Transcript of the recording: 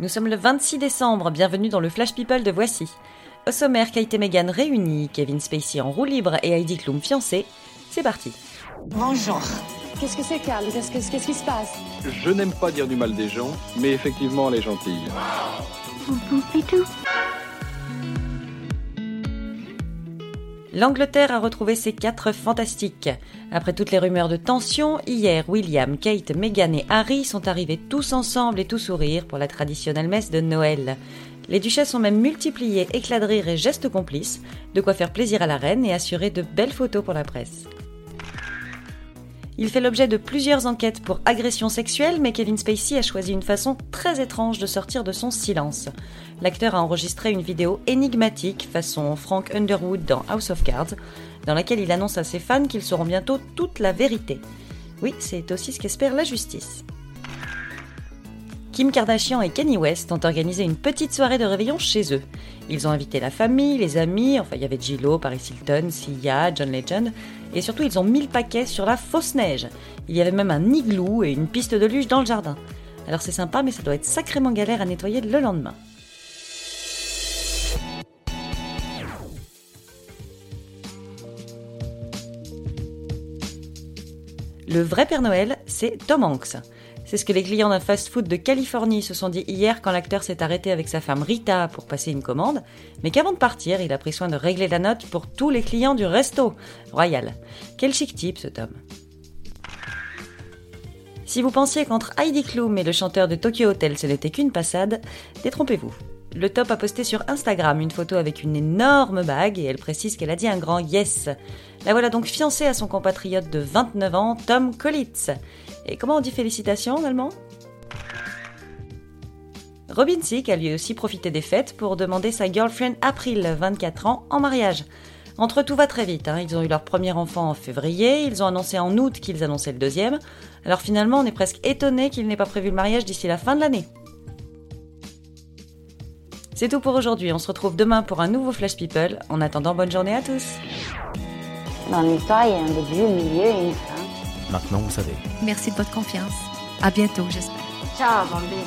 Nous sommes le 26 décembre, bienvenue dans le Flash People de Voici. Au sommaire, Kate et Meghan réunis, Kevin Spacey en roue libre et Heidi Klum fiancée. C'est parti. Bonjour. Qu'est-ce que c'est, Carl Qu'est-ce que- qu'est-ce qui se passe? Je n'aime pas dire du mal des gens, mais effectivement, elle est gentille. L'Angleterre a retrouvé ses quatre fantastiques. Après toutes les rumeurs de tension, hier, William, Kate, Meghan et Harry sont arrivés tous ensemble et tous sourire pour la traditionnelle messe de Noël. Les duchesses ont même multiplié éclats de rire et gestes complices, de quoi faire plaisir à la reine et assurer de belles photos pour la presse. Il fait l'objet de plusieurs enquêtes pour agression sexuelle, mais Kevin Spacey a choisi une façon très étrange de sortir de son silence. L'acteur a enregistré une vidéo énigmatique façon Frank Underwood dans House of Cards, dans laquelle il annonce à ses fans qu'ils sauront bientôt toute la vérité. Oui, c'est aussi ce qu'espère la justice. Kim Kardashian et Kanye West ont organisé une petite soirée de réveillon chez eux. Ils ont invité la famille, les amis, enfin il y avait J-Lo, Paris Hilton, Sia, John Legend, et surtout ils ont mis le paquet sur la fausse neige. Il y avait même un igloo et une piste de luge dans le jardin. Alors c'est sympa, mais ça doit être sacrément galère à nettoyer le lendemain. Le vrai Père Noël, c'est Tom Hanks. C'est ce que les clients d'un fast-food de Californie se sont dit hier quand l'acteur s'est arrêté avec sa femme Rita pour passer une commande, mais qu'avant de partir, il a pris soin de régler la note pour tous les clients du resto. Royal. Quel chic type ce Tom. Si vous pensiez qu'entre Heidi Klum et le chanteur de Tokyo Hotel ce n'était qu'une passade, détrompez-vous. Le top a posté sur Instagram une photo avec une énorme bague et elle précise qu'elle a dit un grand yes. La voilà donc fiancée à son compatriote de 29 ans, Tom Collitz. Et comment on dit félicitations en allemand Robin Thicke a lui aussi profité des fêtes pour demander sa girlfriend April, 24 ans, en mariage. Entre tout va très vite, hein. ils ont eu leur premier enfant en février, ils ont annoncé en août qu'ils annonçaient le deuxième, alors finalement on est presque étonné qu'il n'ait pas prévu le mariage d'ici la fin de l'année. C'est tout pour aujourd'hui, on se retrouve demain pour un nouveau Flash People. En attendant, bonne journée à tous Dans l'histoire, il y a un début, un milieu et une fin. Maintenant, vous savez. Merci de votre confiance. À bientôt, j'espère. Ciao, bambine.